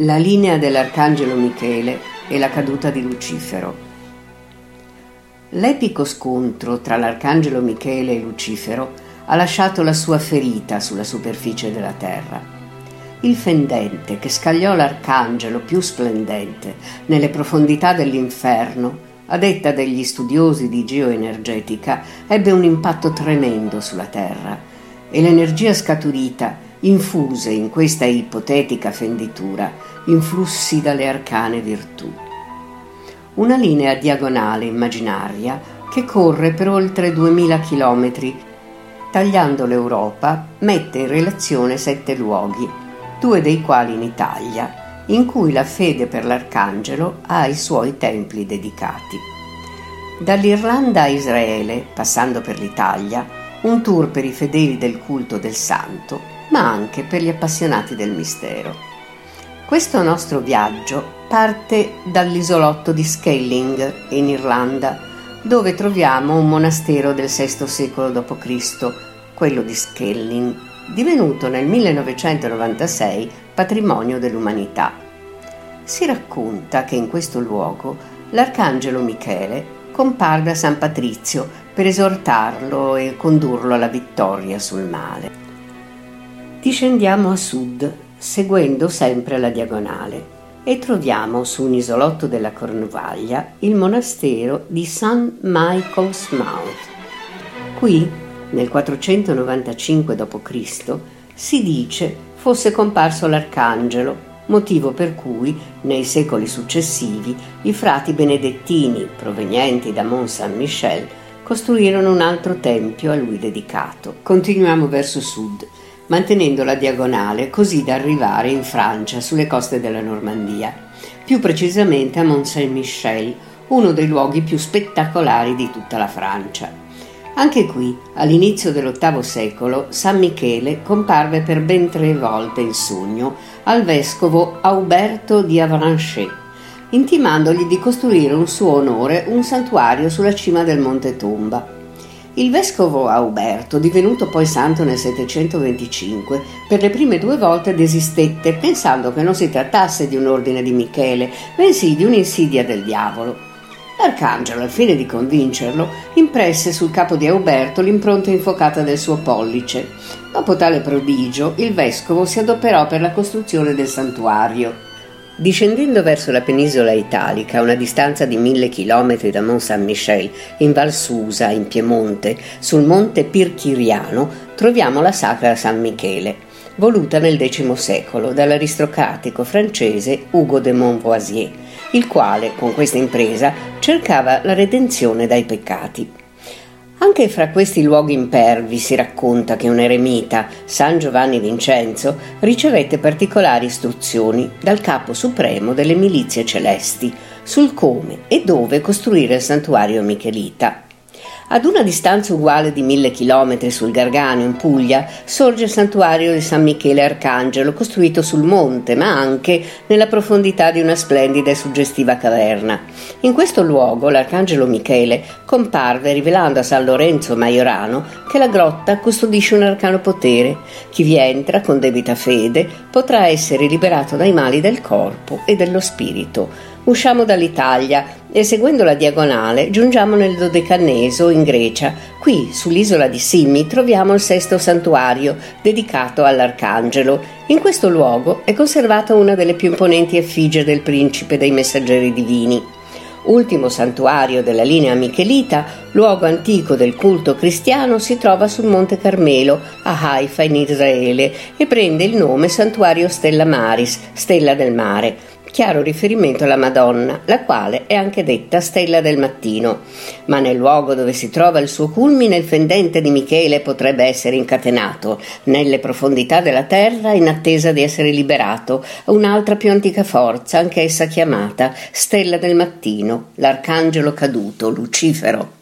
La linea dell'Arcangelo Michele e la caduta di Lucifero. L'epico scontro tra l'Arcangelo Michele e Lucifero ha lasciato la sua ferita sulla superficie della terra. Il fendente che scagliò l'arcangelo più splendente nelle profondità dell'inferno, a detta degli studiosi di geoenergetica, ebbe un impatto tremendo sulla terra e l'energia scaturita infuse in questa ipotetica fenditura influssi dalle arcane virtù. Una linea diagonale immaginaria che corre per oltre 2000 chilometri, tagliando l'Europa, mette in relazione sette luoghi, due dei quali in Italia, in cui la fede per l'Arcangelo ha i suoi templi dedicati. Dall'Irlanda a Israele, passando per l'Italia, un tour per i fedeli del culto del santo ma anche per gli appassionati del mistero. Questo nostro viaggio parte dall'isolotto di Skelling, in Irlanda, dove troviamo un monastero del VI secolo d.C., quello di Skelling, divenuto nel 1996 patrimonio dell'umanità. Si racconta che in questo luogo l'arcangelo Michele comparve a San Patrizio per esortarlo e condurlo alla vittoria sul male. Discendiamo a sud, seguendo sempre la diagonale, e troviamo su un isolotto della Cornovaglia il monastero di St. Michael's Mouth. Qui, nel 495 d.C., si dice fosse comparso l'arcangelo, motivo per cui, nei secoli successivi, i frati benedettini provenienti da Mont Saint-Michel costruirono un altro tempio a lui dedicato. Continuiamo verso sud mantenendo la diagonale così da arrivare in Francia sulle coste della Normandia, più precisamente a Mont Saint-Michel, uno dei luoghi più spettacolari di tutta la Francia. Anche qui, all'inizio dell'VIII secolo, San Michele comparve per ben tre volte in sogno al vescovo Auberto di Avranchet, intimandogli di costruire in suo onore un santuario sulla cima del Monte Tomba. Il vescovo Auberto, divenuto poi santo nel 725, per le prime due volte desistette pensando che non si trattasse di un ordine di Michele, bensì di un'insidia del diavolo. L'arcangelo, al fine di convincerlo, impresse sul capo di Auberto l'impronta infuocata del suo pollice. Dopo tale prodigio, il vescovo si adoperò per la costruzione del santuario. Discendendo verso la penisola italica, a una distanza di mille chilometri da Mont Saint-Michel, in Val Susa, in Piemonte, sul monte Pirchiriano, troviamo la Sacra San Michele, voluta nel X secolo dall'aristocratico francese Ugo de Montvoisier, il quale, con questa impresa, cercava la redenzione dai peccati. Anche fra questi luoghi impervi si racconta che un eremita, San Giovanni Vincenzo, ricevette particolari istruzioni dal capo supremo delle milizie celesti sul come e dove costruire il santuario michelita. Ad una distanza uguale di mille chilometri sul Gargano, in Puglia, sorge il santuario di San Michele Arcangelo, costruito sul monte, ma anche nella profondità di una splendida e suggestiva caverna. In questo luogo l'Arcangelo Michele comparve rivelando a San Lorenzo Maiorano che la grotta custodisce un arcano potere. Chi vi entra con debita fede potrà essere liberato dai mali del corpo e dello spirito. Usciamo dall'Italia e seguendo la diagonale giungiamo nel Dodecaneso in Grecia. Qui, sull'isola di Simi, troviamo il sesto santuario dedicato all'Arcangelo. In questo luogo è conservata una delle più imponenti effigie del principe dei messaggeri divini. Ultimo santuario della linea Michelita, luogo antico del culto cristiano, si trova sul Monte Carmelo, a Haifa in Israele, e prende il nome Santuario Stella Maris, Stella del Mare chiaro riferimento alla Madonna, la quale è anche detta stella del mattino. Ma nel luogo dove si trova il suo culmine, il fendente di Michele potrebbe essere incatenato nelle profondità della terra in attesa di essere liberato un'altra più antica forza, anch'essa chiamata stella del mattino, l'arcangelo caduto, Lucifero.